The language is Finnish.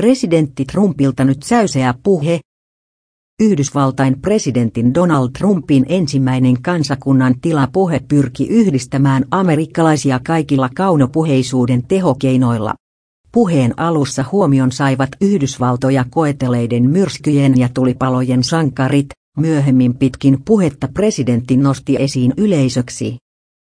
Presidentti Trumpilta nyt säyseä puhe. Yhdysvaltain presidentin Donald Trumpin ensimmäinen kansakunnan tilapuhe pyrki yhdistämään amerikkalaisia kaikilla kaunopuheisuuden tehokeinoilla. Puheen alussa huomion saivat Yhdysvaltoja koeteleiden myrskyjen ja tulipalojen sankarit, myöhemmin pitkin puhetta presidentti nosti esiin yleisöksi